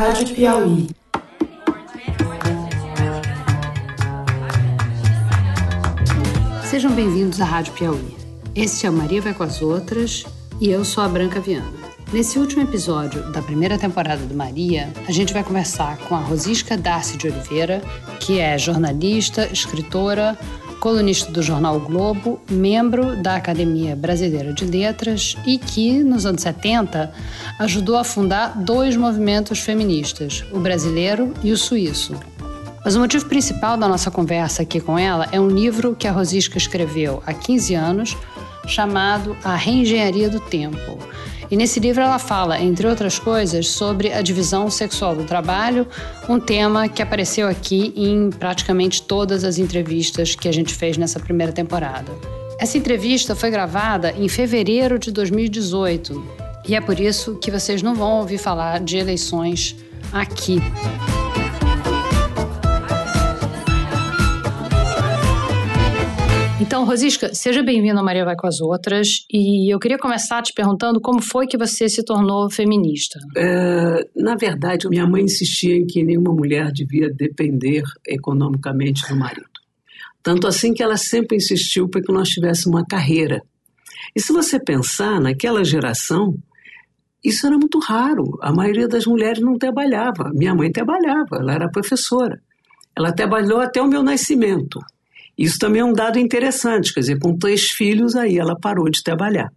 Rádio Piauí. Sejam bem-vindos à Rádio Piauí. Este é o Maria Vai com as Outras e eu sou a Branca Viana. Nesse último episódio da primeira temporada do Maria, a gente vai conversar com a Rosisca Darcy de Oliveira, que é jornalista, escritora, colunista do jornal o Globo, membro da Academia Brasileira de Letras e que, nos anos 70, ajudou a fundar dois movimentos feministas, o brasileiro e o suíço. Mas o motivo principal da nossa conversa aqui com ela é um livro que a Rosisca escreveu há 15 anos, chamado A Reengenharia do Tempo e nesse livro ela fala, entre outras coisas, sobre a divisão sexual do trabalho, um tema que apareceu aqui em praticamente todas as entrevistas que a gente fez nessa primeira temporada. Essa entrevista foi gravada em fevereiro de 2018 e é por isso que vocês não vão ouvir falar de eleições aqui. Então, Rosisca, seja bem-vinda ao Maria Vai com as Outras. E eu queria começar te perguntando como foi que você se tornou feminista. É, na verdade, minha mãe insistia em que nenhuma mulher devia depender economicamente do marido. Tanto assim que ela sempre insistiu para que nós tivéssemos uma carreira. E se você pensar, naquela geração, isso era muito raro. A maioria das mulheres não trabalhava. Minha mãe trabalhava, ela era professora. Ela trabalhou até o meu nascimento. Isso também é um dado interessante, quer dizer, com três filhos aí ela parou de trabalhar,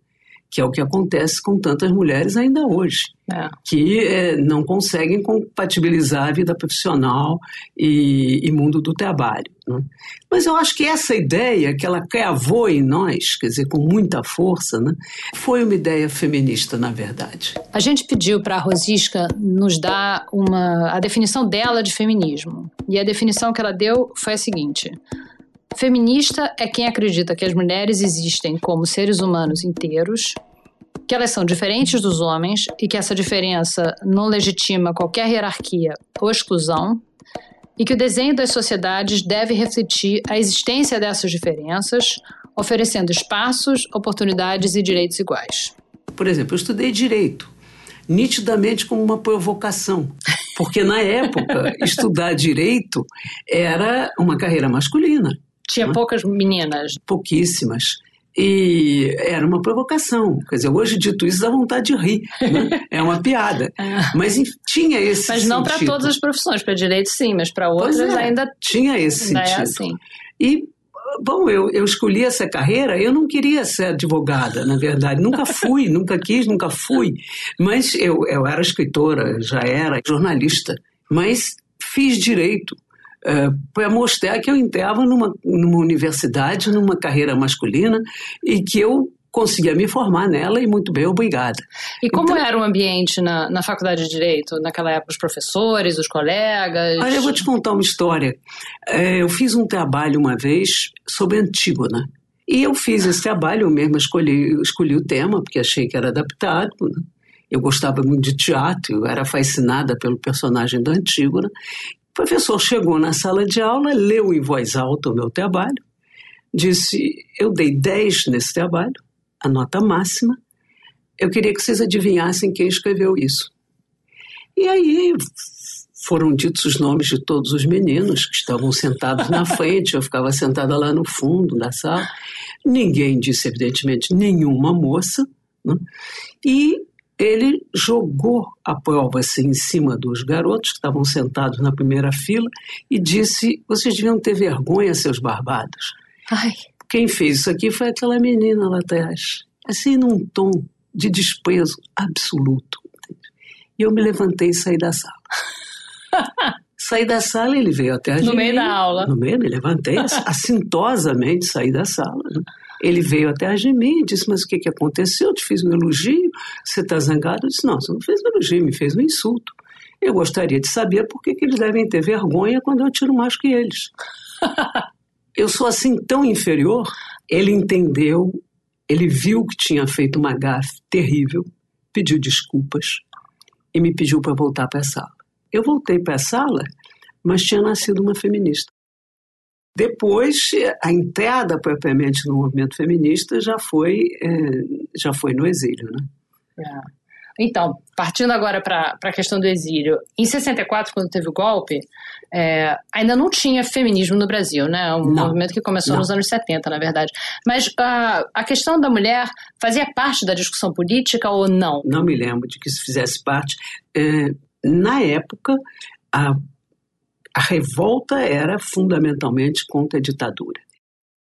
que é o que acontece com tantas mulheres ainda hoje, é. que é, não conseguem compatibilizar a vida profissional e, e mundo do trabalho. Né? Mas eu acho que essa ideia que ela cravou em nós, quer dizer, com muita força, né, foi uma ideia feminista, na verdade. A gente pediu para a Rosisca nos dar uma, a definição dela de feminismo. E a definição que ela deu foi a seguinte: Feminista é quem acredita que as mulheres existem como seres humanos inteiros, que elas são diferentes dos homens e que essa diferença não legitima qualquer hierarquia ou exclusão, e que o desenho das sociedades deve refletir a existência dessas diferenças, oferecendo espaços, oportunidades e direitos iguais. Por exemplo, eu estudei direito, nitidamente como uma provocação, porque na época estudar direito era uma carreira masculina. Tinha poucas meninas. Pouquíssimas. E era uma provocação. Quer dizer, hoje dito isso dá vontade de rir. Né? É uma piada. É. Mas tinha esse Mas não para todas as profissões, para direito sim, mas para outras é, ainda. Tinha esse ainda é sentido. É assim. E bom, eu, eu escolhi essa carreira, eu não queria ser advogada, na verdade. Nunca fui, nunca quis, nunca fui. Mas eu, eu era escritora, já era jornalista. Mas fiz direito para mostrar que eu entrava numa, numa universidade, numa carreira masculina e que eu conseguia me formar nela e muito bem, obrigada. E como então, era o ambiente na, na faculdade de Direito, naquela época, os professores, os colegas? Olha, eu vou te contar uma história. É, eu fiz um trabalho uma vez sobre Antígona. E eu fiz esse trabalho, eu mesma escolhi, escolhi o tema, porque achei que era adaptado. Né? Eu gostava muito de teatro, eu era fascinada pelo personagem da Antígona. O professor chegou na sala de aula, leu em voz alta o meu trabalho, disse: Eu dei 10 nesse trabalho, a nota máxima. Eu queria que vocês adivinhassem quem escreveu isso. E aí foram ditos os nomes de todos os meninos que estavam sentados na frente, eu ficava sentada lá no fundo da sala. Ninguém disse, evidentemente, nenhuma moça. Né? E ele jogou a prova assim, em cima dos garotos que estavam sentados na primeira fila e disse: Vocês deviam ter vergonha, seus barbados. Ai. Quem fez isso aqui foi aquela menina lá atrás, assim, num tom de desprezo absoluto. E eu me levantei e saí da sala. saí da sala, ele veio até a No meio da aula. No meio, me levantei, assintosamente saí da sala. Né? Ele veio até a mim e disse: Mas o que, que aconteceu? Eu te fiz um elogio, você está zangado? Eu disse: Não, você não fez um elogio, me fez um insulto. Eu gostaria de saber por que, que eles devem ter vergonha quando eu tiro mais que eles. eu sou assim tão inferior. Ele entendeu, ele viu que tinha feito uma gafe terrível, pediu desculpas e me pediu para voltar para a sala. Eu voltei para a sala, mas tinha nascido uma feminista. Depois, a entrada propriamente no movimento feminista já foi, é, já foi no exílio, né? É. Então, partindo agora para a questão do exílio, em 64, quando teve o golpe, é, ainda não tinha feminismo no Brasil, né? Um não, movimento que começou não. nos anos 70, na verdade. Mas uh, a questão da mulher fazia parte da discussão política ou não? Não me lembro de que isso fizesse parte. É, na época, a, a revolta era fundamentalmente contra a ditadura.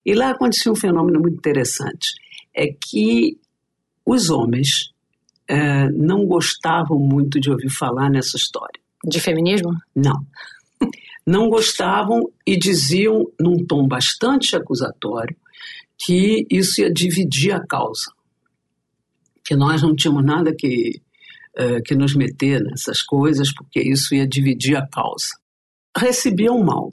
E lá acontecia um fenômeno muito interessante: é que os homens é, não gostavam muito de ouvir falar nessa história. De feminismo? Não. Não gostavam e diziam, num tom bastante acusatório, que isso ia dividir a causa. Que nós não tínhamos nada que, uh, que nos meter nessas coisas, porque isso ia dividir a causa. Recebiam mal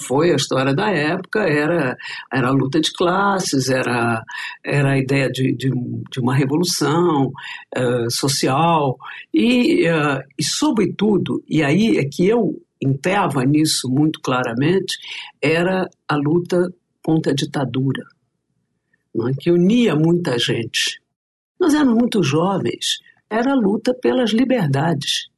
foi a história da época, era, era a luta de classes, era, era a ideia de, de, de uma revolução uh, social e, uh, e, sobretudo, e aí é que eu entrava nisso muito claramente, era a luta contra a ditadura, é? que unia muita gente. Nós éramos muito jovens, era a luta pelas liberdades.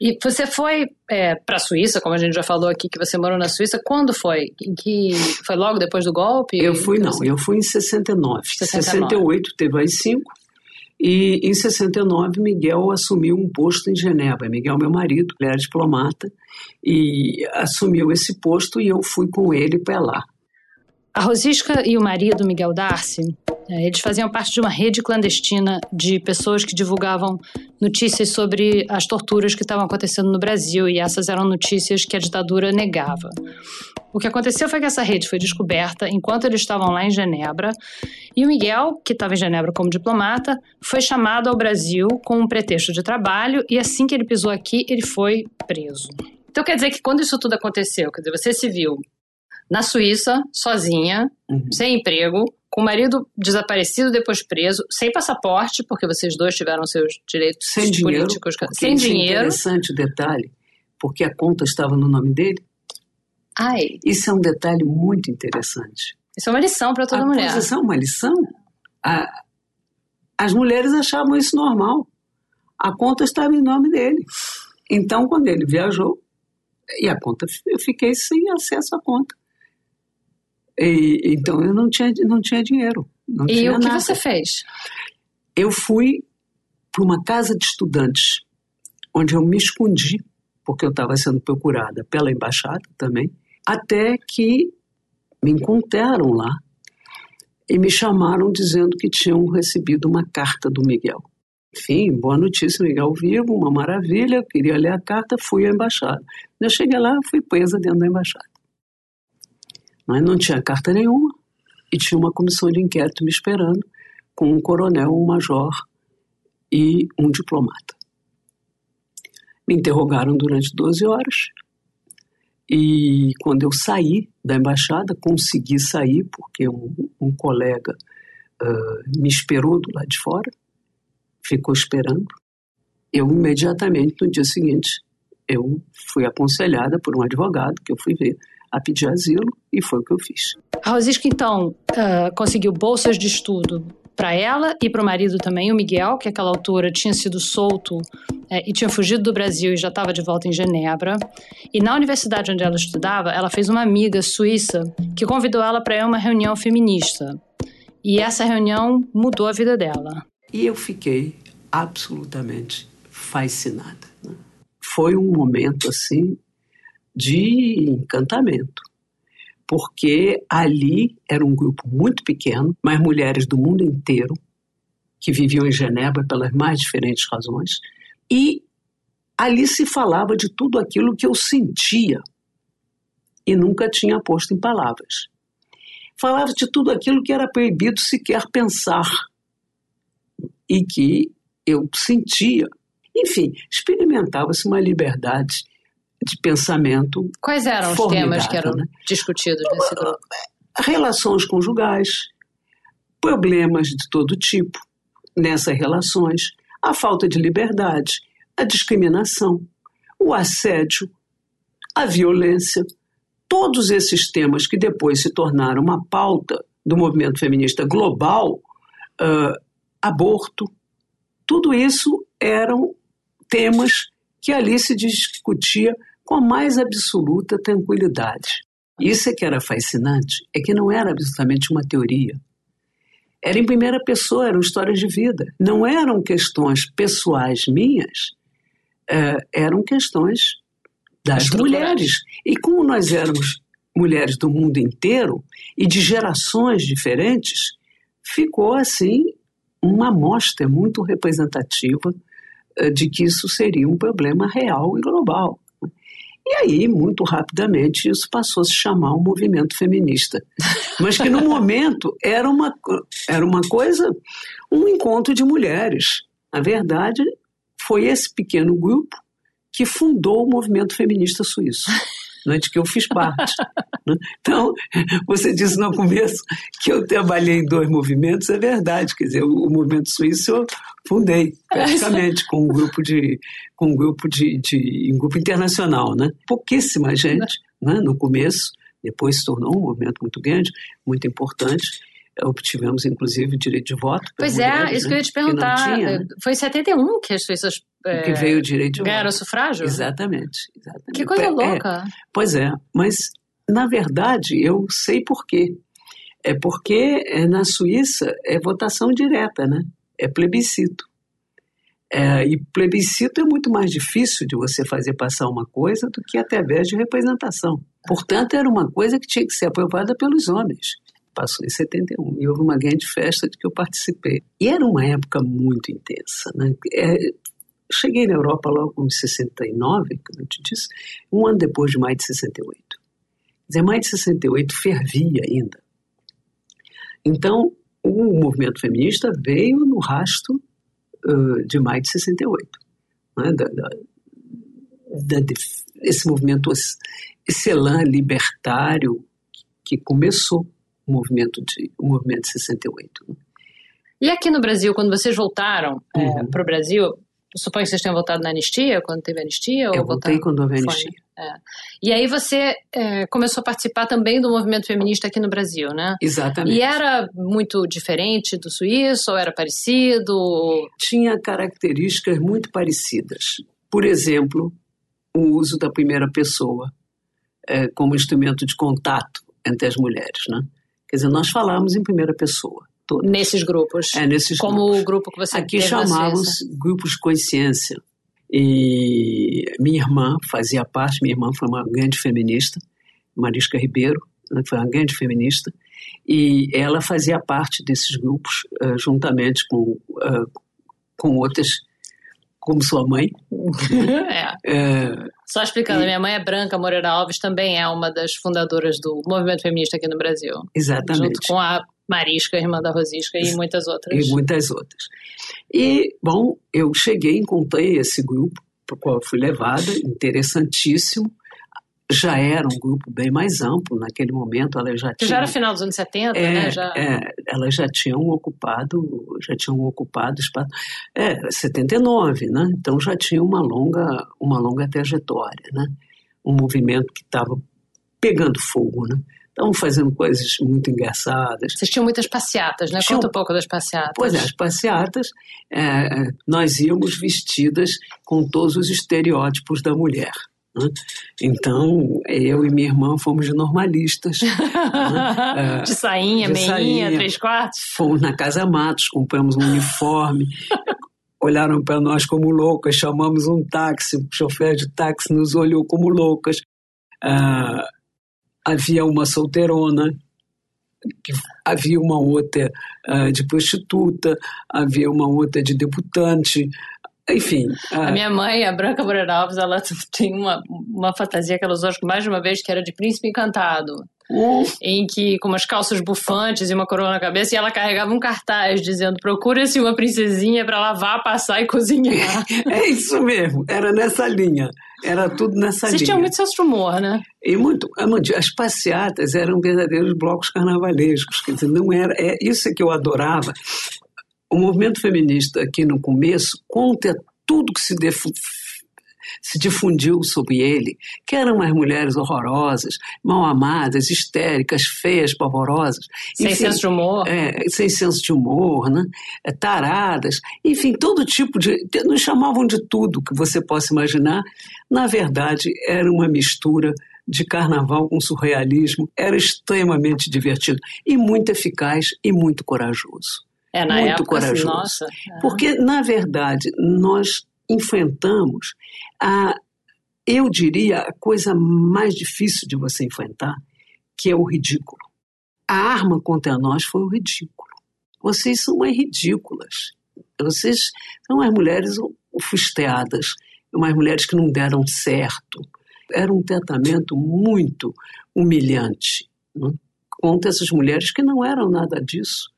E você foi é, para a Suíça, como a gente já falou aqui, que você morou na Suíça. Quando foi? Em que foi logo depois do golpe? Eu fui não, eu fui em 69. 69. 68 teve as cinco. E em 69 Miguel assumiu um posto em Genebra. Miguel, meu marido, ele era diplomata e assumiu esse posto e eu fui com ele para lá. A Rosisca e o marido, Miguel Darcy, é, eles faziam parte de uma rede clandestina de pessoas que divulgavam notícias sobre as torturas que estavam acontecendo no Brasil, e essas eram notícias que a ditadura negava. O que aconteceu foi que essa rede foi descoberta enquanto eles estavam lá em Genebra, e o Miguel, que estava em Genebra como diplomata, foi chamado ao Brasil com um pretexto de trabalho, e assim que ele pisou aqui, ele foi preso. Então quer dizer que quando isso tudo aconteceu, quer dizer, você se viu na Suíça, sozinha, uhum. sem emprego, com o marido desaparecido, depois preso, sem passaporte, porque vocês dois tiveram seus direitos sem políticos. Dinheiro, sem dinheiro. É interessante o detalhe, porque a conta estava no nome dele. Ai. Isso é um detalhe muito interessante. Isso é uma lição para toda a mulher. Isso é uma lição. A, as mulheres achavam isso normal. A conta estava em nome dele. Então, quando ele viajou, e a conta, eu fiquei sem acesso à conta. E, então eu não tinha, não tinha dinheiro. Não e tinha o que nada. você fez? Eu fui para uma casa de estudantes, onde eu me escondi, porque eu estava sendo procurada pela embaixada também, até que me encontraram lá e me chamaram dizendo que tinham recebido uma carta do Miguel. Enfim, boa notícia, Miguel vivo, uma maravilha, queria ler a carta, fui à embaixada. Eu cheguei lá, fui presa dentro da embaixada. Mas não tinha carta nenhuma e tinha uma comissão de inquérito me esperando com um coronel, um major e um diplomata. Me interrogaram durante 12 horas e quando eu saí da embaixada, consegui sair porque um, um colega uh, me esperou do lado de fora, ficou esperando. Eu imediatamente, no dia seguinte, eu fui aconselhada por um advogado que eu fui ver a pedir asilo e foi o que eu fiz. A Rosisca, então, uh, conseguiu bolsas de estudo para ela e para o marido também, o Miguel, que àquela altura tinha sido solto é, e tinha fugido do Brasil e já estava de volta em Genebra. E na universidade onde ela estudava, ela fez uma amiga suíça que convidou ela para ir a uma reunião feminista. E essa reunião mudou a vida dela. E eu fiquei absolutamente fascinada. Né? Foi um momento assim de encantamento, porque ali era um grupo muito pequeno, mas mulheres do mundo inteiro que viviam em Genebra pelas mais diferentes razões, e ali se falava de tudo aquilo que eu sentia e nunca tinha posto em palavras. Falava de tudo aquilo que era proibido sequer pensar e que eu sentia. Enfim, experimentava-se uma liberdade de pensamento. Quais eram os temas que eram né? discutidos nesse grupo? Relações conjugais, problemas de todo tipo nessas relações, a falta de liberdade, a discriminação, o assédio, a violência, todos esses temas que depois se tornaram uma pauta do movimento feminista global, uh, aborto, Tudo isso eram temas que ali se discutia com a mais absoluta tranquilidade. Isso é que era fascinante, é que não era absolutamente uma teoria. Era em primeira pessoa, eram histórias de vida. Não eram questões pessoais minhas, é, eram questões das mulheres. E como nós éramos mulheres do mundo inteiro e de gerações diferentes, ficou assim uma amostra muito representativa eh, de que isso seria um problema real e global. E aí, muito rapidamente, isso passou a se chamar um movimento feminista. Mas que no momento era uma, era uma coisa, um encontro de mulheres. Na verdade, foi esse pequeno grupo que fundou o movimento feminista suíço né, de que eu fiz parte. né? Então, você disse no começo que eu trabalhei em dois movimentos, é verdade, quer dizer, o, movimento suíço eu fundei, praticamente, com um grupo de, com um grupo de, de um grupo internacional, né? Pouquíssima gente, né, no começo, depois se tornou um movimento muito grande, muito importante, obtivemos inclusive direito de voto. Pois é, mulheres, isso né? que eu ia te perguntar. Tinha, né? Foi em 71 que as suíças é, que veio o direito de ganharam voto. sufrágio? Exatamente, exatamente. Que coisa é, louca. É, pois é, mas na verdade eu sei por quê. É porque é, na Suíça é votação direta, né? É plebiscito. É, e plebiscito é muito mais difícil de você fazer passar uma coisa do que através de representação. Portanto, era uma coisa que tinha que ser aprovada pelos homens passou em 71 e houve uma grande festa de que eu participei. E era uma época muito intensa. Né? É, cheguei na Europa logo em 69, como eu te disse, um ano depois de maio de 68. Quer dizer, maio de 68 fervia ainda. Então, o movimento feminista veio no rasto uh, de maio de 68. Né? Da, da, da, esse movimento, esse elan libertário que começou o movimento de, o movimento de 68. Né? E aqui no Brasil, quando vocês voltaram é, uhum. é, para o Brasil, suponho que vocês tenham votado na anistia, quando teve anistia? Eu ou votei quando houve anistia. É. E aí você é, começou a participar também do movimento feminista aqui no Brasil, né? Exatamente. E era muito diferente do suíço, ou era parecido? Tinha características muito parecidas. Por exemplo, o uso da primeira pessoa é, como instrumento de contato entre as mulheres, né? Quer dizer, nós falamos em primeira pessoa. Todas. Nesses grupos? É, nesses Como grupos. o grupo que você Aqui chamávamos grupos de consciência. E minha irmã fazia parte, minha irmã foi uma grande feminista, Marisca Ribeiro, né, foi uma grande feminista, e ela fazia parte desses grupos uh, juntamente com, uh, com outras, como sua mãe. é. é. Só explicando, e... minha mãe é Branca Moreira Alves, também é uma das fundadoras do movimento feminista aqui no Brasil. Exatamente. Junto com a Marisca, irmã da Rosisca, e muitas outras. E muitas outras. E, bom, eu cheguei, encontrei esse grupo para o qual fui levada, interessantíssimo, já era um grupo bem mais amplo naquele momento. Ela já tinha, já era final dos anos 70, é, né? Já... É, elas já tinham ocupado, já tinham ocupado espaço. É, 79, né? Então já tinha uma longa, uma longa trajetória, né? Um movimento que estava pegando fogo, né? Estavam fazendo coisas muito engraçadas. Vocês tinham muitas passeatas, né? Tinham... Conta um pouco das passeatas. Pois é, as passeatas, é, nós íamos vestidas com todos os estereótipos da mulher. Né? Então, eu e minha irmã fomos normalistas. né? de sainha, de meinha, sainha. três quartos? Fomos na Casa Matos, compramos um uniforme. olharam para nós como loucas, chamamos um táxi, o chofer de táxi nos olhou como loucas. Uh, havia uma solteirona, havia uma outra uh, de prostituta, havia uma outra de debutante, enfim. A... a minha mãe, a Branca Moreira Alves, ela tem uma, uma fantasia que ela usou mais de uma vez, que era de príncipe encantado. Uh. Em que, com umas calças bufantes e uma coroa na cabeça, e ela carregava um cartaz dizendo: procura-se uma princesinha para lavar, passar e cozinhar. é isso mesmo, era nessa linha. Era tudo nessa Vocês linha. Vocês tinham muito senso humor, né? E muito. É as passeatas eram verdadeiros blocos carnavalescos. Quer dizer, não era. É isso que eu adorava o movimento feminista aqui no começo conta tudo que se se difundiu sobre ele, que eram umas mulheres horrorosas, mal amadas, histéricas, feias, pavorosas. Sem enfim, senso de humor. É, sem senso de humor, né? É, taradas, enfim, todo tipo de. Nos chamavam de tudo que você possa imaginar. Na verdade, era uma mistura de carnaval com surrealismo. Era extremamente divertido e muito eficaz e muito corajoso. É, na muito época, assim, corajoso. nossa. É. Porque, na verdade, nós enfrentamos a, eu diria, a coisa mais difícil de você enfrentar, que é o ridículo. A arma contra nós foi o ridículo. Vocês são umas ridículas. Vocês são as mulheres frustradas, umas mulheres que não deram certo. Era um tratamento muito humilhante né? contra essas mulheres que não eram nada disso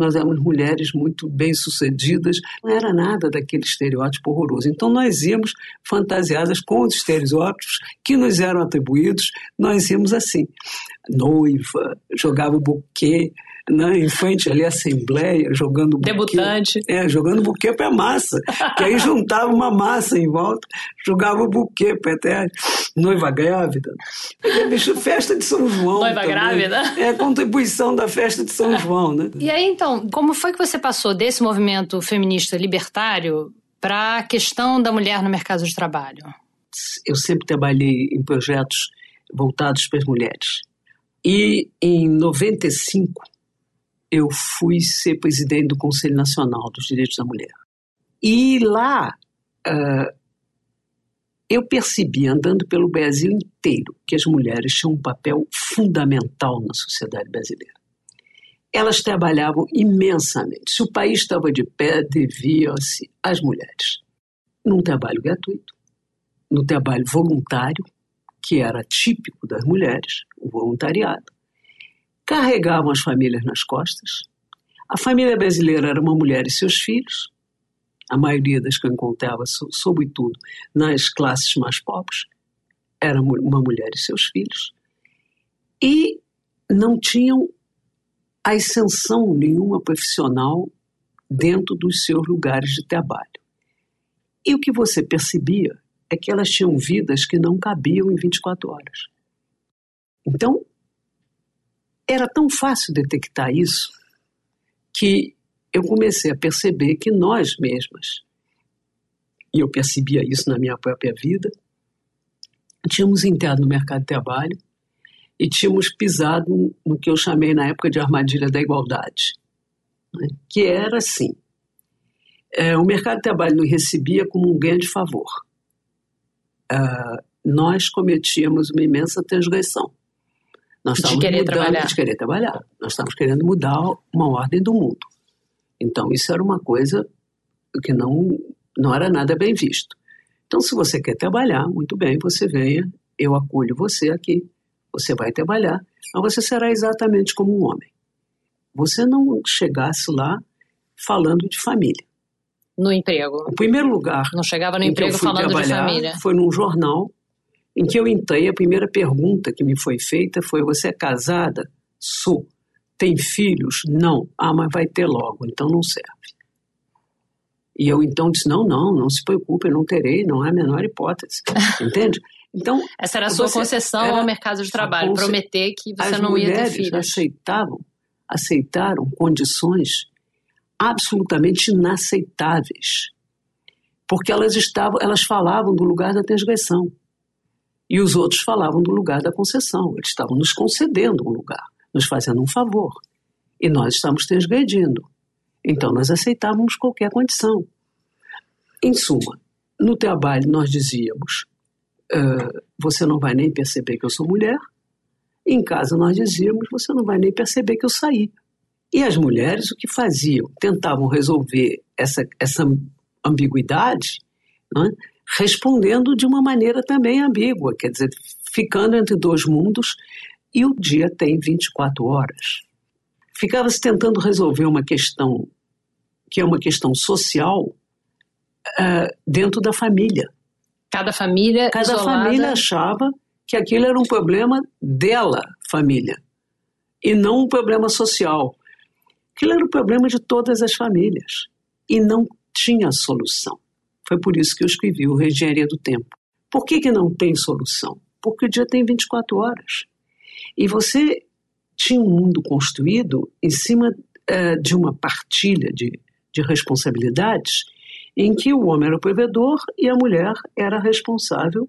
nós éramos mulheres muito bem-sucedidas, não era nada daquele estereótipo horroroso. Então nós íamos fantasiadas com os estereótipos que nos eram atribuídos, nós íamos assim, noiva, jogava o buquê, né, em frente ali Assembleia, jogando buquê. Debutante. É, jogando buquê para massa, que aí juntava uma massa em volta, jogava o buquê para até noiva grávida. Festa de São João. Noiva também. grávida? É a contribuição da festa de São João, né? E aí, então, como foi que você passou desse movimento feminista libertário para a questão da mulher no mercado de trabalho? Eu sempre trabalhei em projetos voltados para as mulheres. E em 95, eu fui ser presidente do Conselho Nacional dos Direitos da Mulher. E lá uh, eu percebi, andando pelo Brasil inteiro, que as mulheres tinham um papel fundamental na sociedade brasileira. Elas trabalhavam imensamente. Se o país estava de pé, devia-se às mulheres. Num trabalho gratuito, no trabalho voluntário, que era típico das mulheres, o voluntariado, carregavam as famílias nas costas. A família brasileira era uma mulher e seus filhos, a maioria das que eu encontrava, sobretudo nas classes mais pobres, era uma mulher e seus filhos. E não tinham ascensão nenhuma profissional dentro dos seus lugares de trabalho. E o que você percebia é que elas tinham vidas que não cabiam em 24 horas. Então, era tão fácil detectar isso que eu comecei a perceber que nós mesmas, e eu percebia isso na minha própria vida, tínhamos entrado no mercado de trabalho e tínhamos pisado no que eu chamei na época de armadilha da igualdade, né? que era assim: é, o mercado de trabalho nos recebia como um grande favor. Uh, nós cometíamos uma imensa transgressão. Nós de querer mudando, trabalhar. De querer trabalhar. Nós estamos querendo mudar uma ordem do mundo. Então, isso era uma coisa que não, não era nada bem visto. Então, se você quer trabalhar, muito bem, você venha, eu acolho você aqui, você vai trabalhar, mas você será exatamente como um homem. Você não chegasse lá falando de família. No emprego. O primeiro lugar. Não chegava no emprego falando de família. Foi num jornal em que eu entrei, a primeira pergunta que me foi feita foi: Você é casada? Sou. Tem filhos? Não. Ah, mas vai ter logo, então não serve. E eu então disse: Não, não, não se preocupe, eu não terei, não é a menor hipótese. Entende? Então, Essa era a sua concessão ao mercado de trabalho, prometer que você não ia ter filhos. aceitavam, aceitaram condições absolutamente inaceitáveis. Porque elas estavam, elas falavam do lugar da transgressão. E os outros falavam do lugar da concessão. Eles estavam nos concedendo um lugar, nos fazendo um favor. E nós estamos transgredindo. Então nós aceitávamos qualquer condição. Em suma, no trabalho nós dizíamos: uh, você não vai nem perceber que eu sou mulher. Em casa nós dizíamos: você não vai nem perceber que eu saí. E as mulheres o que faziam? Tentavam resolver essa, essa ambiguidade né, respondendo de uma maneira também ambígua, quer dizer, ficando entre dois mundos e o dia tem 24 horas. Ficava-se tentando resolver uma questão que é uma questão social uh, dentro da família. Cada família Cada isolada... família achava que aquilo era um problema dela, família, e não um problema social. Aquilo era um problema de todas as famílias e não tinha solução. Foi por isso que eu escrevi o Reengenharia do Tempo. Por que, que não tem solução? Porque o dia tem 24 horas. E você tinha um mundo construído em cima uh, de uma partilha de, de responsabilidades em que o homem era o provedor e a mulher era responsável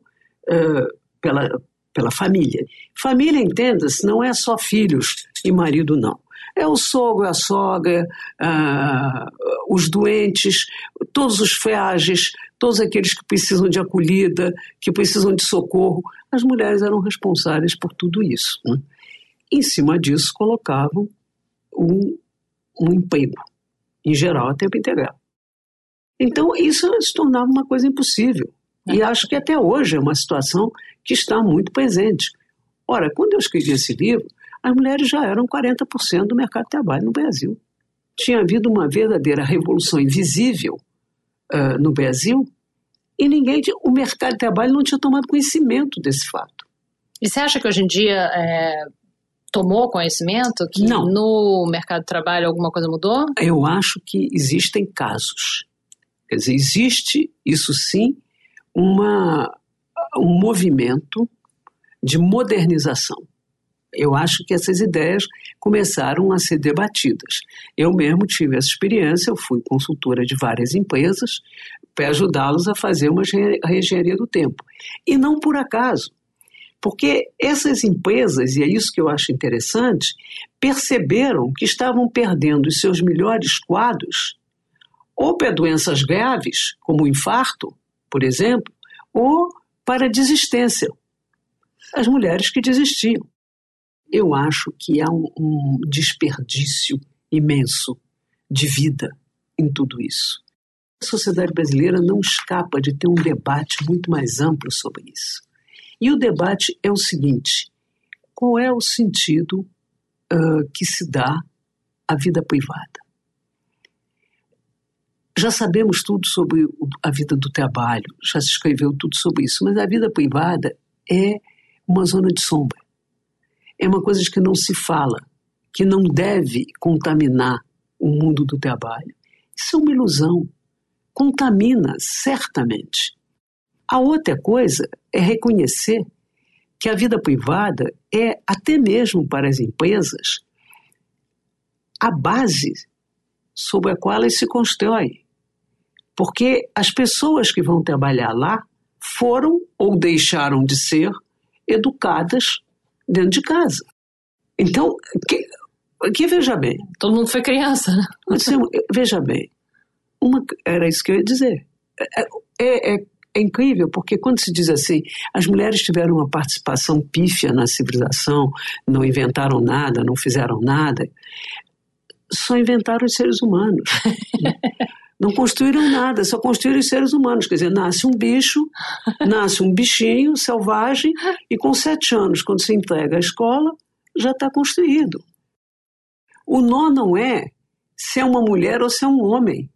uh, pela, pela família. Família, entenda-se, não é só filhos e marido, não. É o sogro, a sogra, uh, os doentes, todos os frágeis, todos aqueles que precisam de acolhida, que precisam de socorro. As mulheres eram responsáveis por tudo isso. Né? Em cima disso, colocavam um, um emprego, em geral, a tempo integral. Então, isso se tornava uma coisa impossível. E é. acho que até hoje é uma situação que está muito presente. Ora, quando eu escrevi esse livro, as mulheres já eram 40% do mercado de trabalho no Brasil. Tinha havido uma verdadeira revolução invisível uh, no Brasil e ninguém, o mercado de trabalho não tinha tomado conhecimento desse fato. E você acha que hoje em dia é, tomou conhecimento que não. no mercado de trabalho alguma coisa mudou? Eu acho que existem casos. Quer dizer, existe, isso sim, uma, um movimento de modernização. Eu acho que essas ideias começaram a ser debatidas. Eu mesmo tive essa experiência, eu fui consultora de várias empresas para ajudá-los a fazer uma reengenharia do tempo. E não por acaso. Porque essas empresas, e é isso que eu acho interessante, perceberam que estavam perdendo os seus melhores quadros, ou para doenças graves, como o infarto, por exemplo, ou para desistência. As mulheres que desistiam. Eu acho que há um, um desperdício imenso de vida em tudo isso. A sociedade brasileira não escapa de ter um debate muito mais amplo sobre isso. E o debate é o seguinte: qual é o sentido uh, que se dá à vida privada? Já sabemos tudo sobre a vida do trabalho, já se escreveu tudo sobre isso, mas a vida privada é uma zona de sombra. É uma coisa de que não se fala, que não deve contaminar o mundo do trabalho. Isso é uma ilusão. Contamina, certamente. A outra coisa é reconhecer que a vida privada é, até mesmo para as empresas, a base sobre a qual elas se constroem. Porque as pessoas que vão trabalhar lá foram ou deixaram de ser educadas dentro de casa. Então, que, que veja bem. Todo mundo foi criança. Né? Assim, veja bem. Uma, era isso que eu ia dizer. É, é, é é incrível, porque quando se diz assim, as mulheres tiveram uma participação pífia na civilização, não inventaram nada, não fizeram nada, só inventaram os seres humanos. não construíram nada, só construíram os seres humanos. Quer dizer, nasce um bicho, nasce um bichinho selvagem, e com sete anos, quando se entrega à escola, já está construído. O nó não é se é uma mulher ou se é um homem.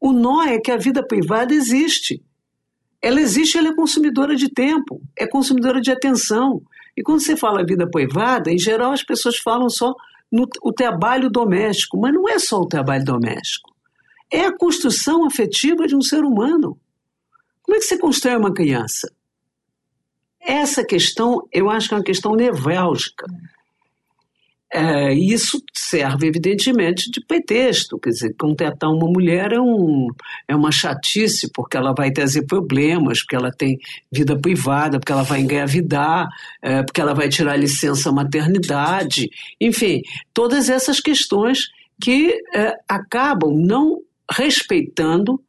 O nó é que a vida privada existe ela existe, ela é consumidora de tempo, é consumidora de atenção. E quando você fala vida privada, em geral as pessoas falam só no o trabalho doméstico, mas não é só o trabalho doméstico. É a construção afetiva de um ser humano. Como é que você constrói uma criança? Essa questão, eu acho que é uma questão nevrálgica. É, isso serve, evidentemente, de pretexto. Quer dizer, contratar uma mulher é, um, é uma chatice, porque ela vai trazer problemas, porque ela tem vida privada, porque ela vai engravidar, é, porque ela vai tirar licença maternidade. Enfim, todas essas questões que é, acabam não respeitando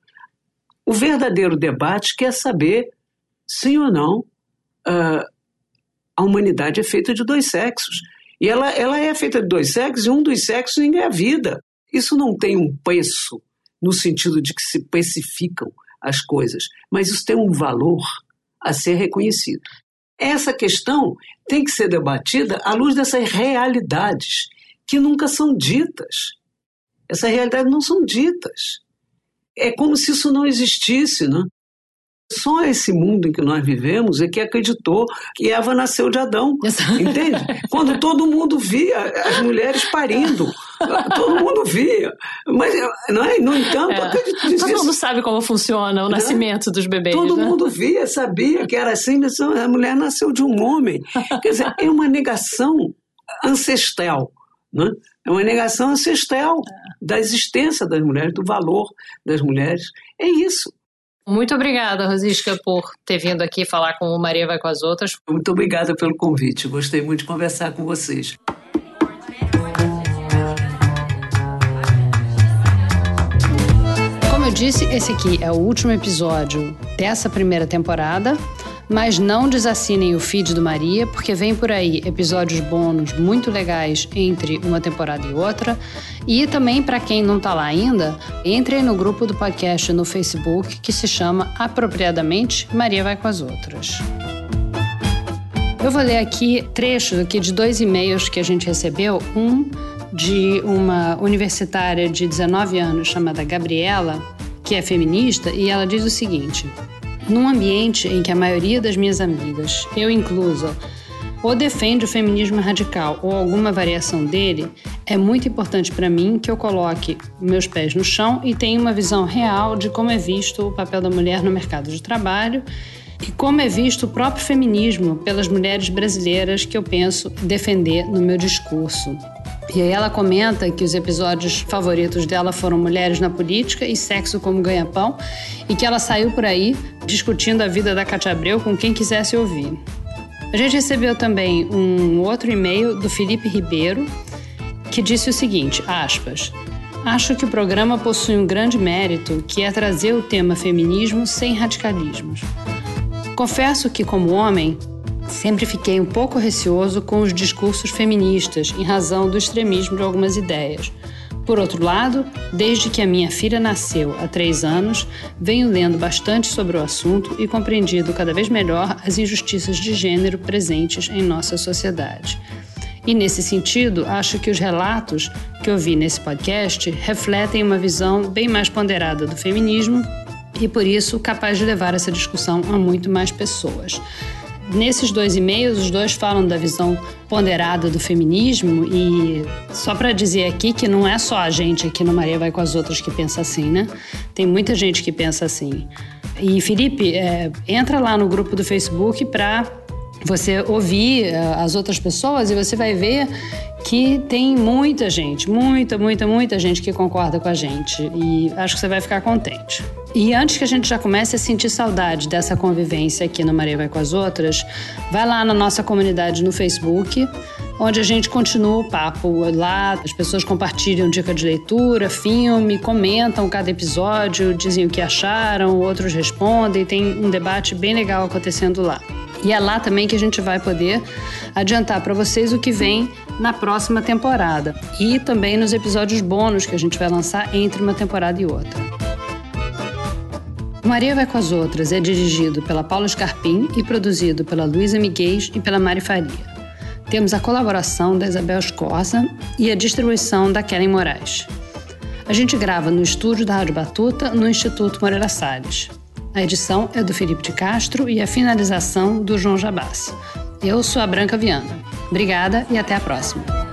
o verdadeiro debate, que é saber, sim ou não, é, a humanidade é feita de dois sexos. E ela, ela é feita de dois sexos e um dos sexos engravida. Isso não tem um preço no sentido de que se especificam as coisas, mas isso tem um valor a ser reconhecido. Essa questão tem que ser debatida à luz dessas realidades que nunca são ditas. Essas realidades não são ditas. É como se isso não existisse, né? Só esse mundo em que nós vivemos é que acreditou que Eva nasceu de Adão. Entende? Quando todo mundo via as mulheres parindo. Todo mundo via. Mas, não é? no entanto, é. todo mundo sabe como funciona o é? nascimento dos bebês. Todo né? mundo via, sabia que era assim, mas a mulher nasceu de um homem. Quer dizer, é uma negação ancestral. Né? É uma negação ancestral da existência das mulheres, do valor das mulheres. É isso. Muito obrigada, Rosisca, por ter vindo aqui falar com o Maria Vai com as Outras. Muito obrigada pelo convite. Gostei muito de conversar com vocês. Como eu disse, esse aqui é o último episódio dessa primeira temporada. Mas não desassinem o feed do Maria, porque vem por aí episódios bônus muito legais entre uma temporada e outra. E também, para quem não está lá ainda, entre no grupo do podcast no Facebook que se chama apropriadamente Maria Vai com as Outras. Eu vou ler aqui trechos aqui de dois e-mails que a gente recebeu. Um de uma universitária de 19 anos chamada Gabriela, que é feminista, e ela diz o seguinte: num ambiente em que a maioria das minhas amigas, eu inclusa, ou defende o feminismo radical ou alguma variação dele, é muito importante para mim que eu coloque meus pés no chão e tenha uma visão real de como é visto o papel da mulher no mercado de trabalho e como é visto o próprio feminismo pelas mulheres brasileiras que eu penso defender no meu discurso. E aí ela comenta que os episódios favoritos dela foram Mulheres na Política e Sexo como Ganha-Pão, e que ela saiu por aí discutindo a vida da Cátia Abreu com quem quisesse ouvir. A gente recebeu também um outro e-mail do Felipe Ribeiro, que disse o seguinte, aspas, Acho que o programa possui um grande mérito, que é trazer o tema feminismo sem radicalismos. Confesso que, como homem, Sempre fiquei um pouco receoso com os discursos feministas, em razão do extremismo de algumas ideias. Por outro lado, desde que a minha filha nasceu há três anos, venho lendo bastante sobre o assunto e compreendido cada vez melhor as injustiças de gênero presentes em nossa sociedade. E nesse sentido, acho que os relatos que ouvi nesse podcast refletem uma visão bem mais ponderada do feminismo e, por isso, capaz de levar essa discussão a muito mais pessoas. Nesses dois e-mails, os dois falam da visão ponderada do feminismo e só para dizer aqui que não é só a gente aqui no Maria Vai com as Outras que pensa assim, né? Tem muita gente que pensa assim. E Felipe, é, entra lá no grupo do Facebook para você ouvir é, as outras pessoas e você vai ver que tem muita gente, muita, muita, muita gente que concorda com a gente e acho que você vai ficar contente. E antes que a gente já comece a sentir saudade dessa convivência aqui no Maria Vai com as Outras, vai lá na nossa comunidade no Facebook, onde a gente continua o papo. Lá as pessoas compartilham dica de leitura, filme, comentam cada episódio, dizem o que acharam, outros respondem, tem um debate bem legal acontecendo lá. E é lá também que a gente vai poder adiantar para vocês o que vem na próxima temporada e também nos episódios bônus que a gente vai lançar entre uma temporada e outra. Maria Vai com as Outras é dirigido pela Paula Scarpim e produzido pela Luísa Miguel e pela Mari Faria. Temos a colaboração da Isabel Escorza e a distribuição da Kellen Moraes. A gente grava no estúdio da Rádio Batuta, no Instituto Moreira Salles. A edição é do Felipe de Castro e a finalização do João Jabás. Eu sou a Branca Viana. Obrigada e até a próxima.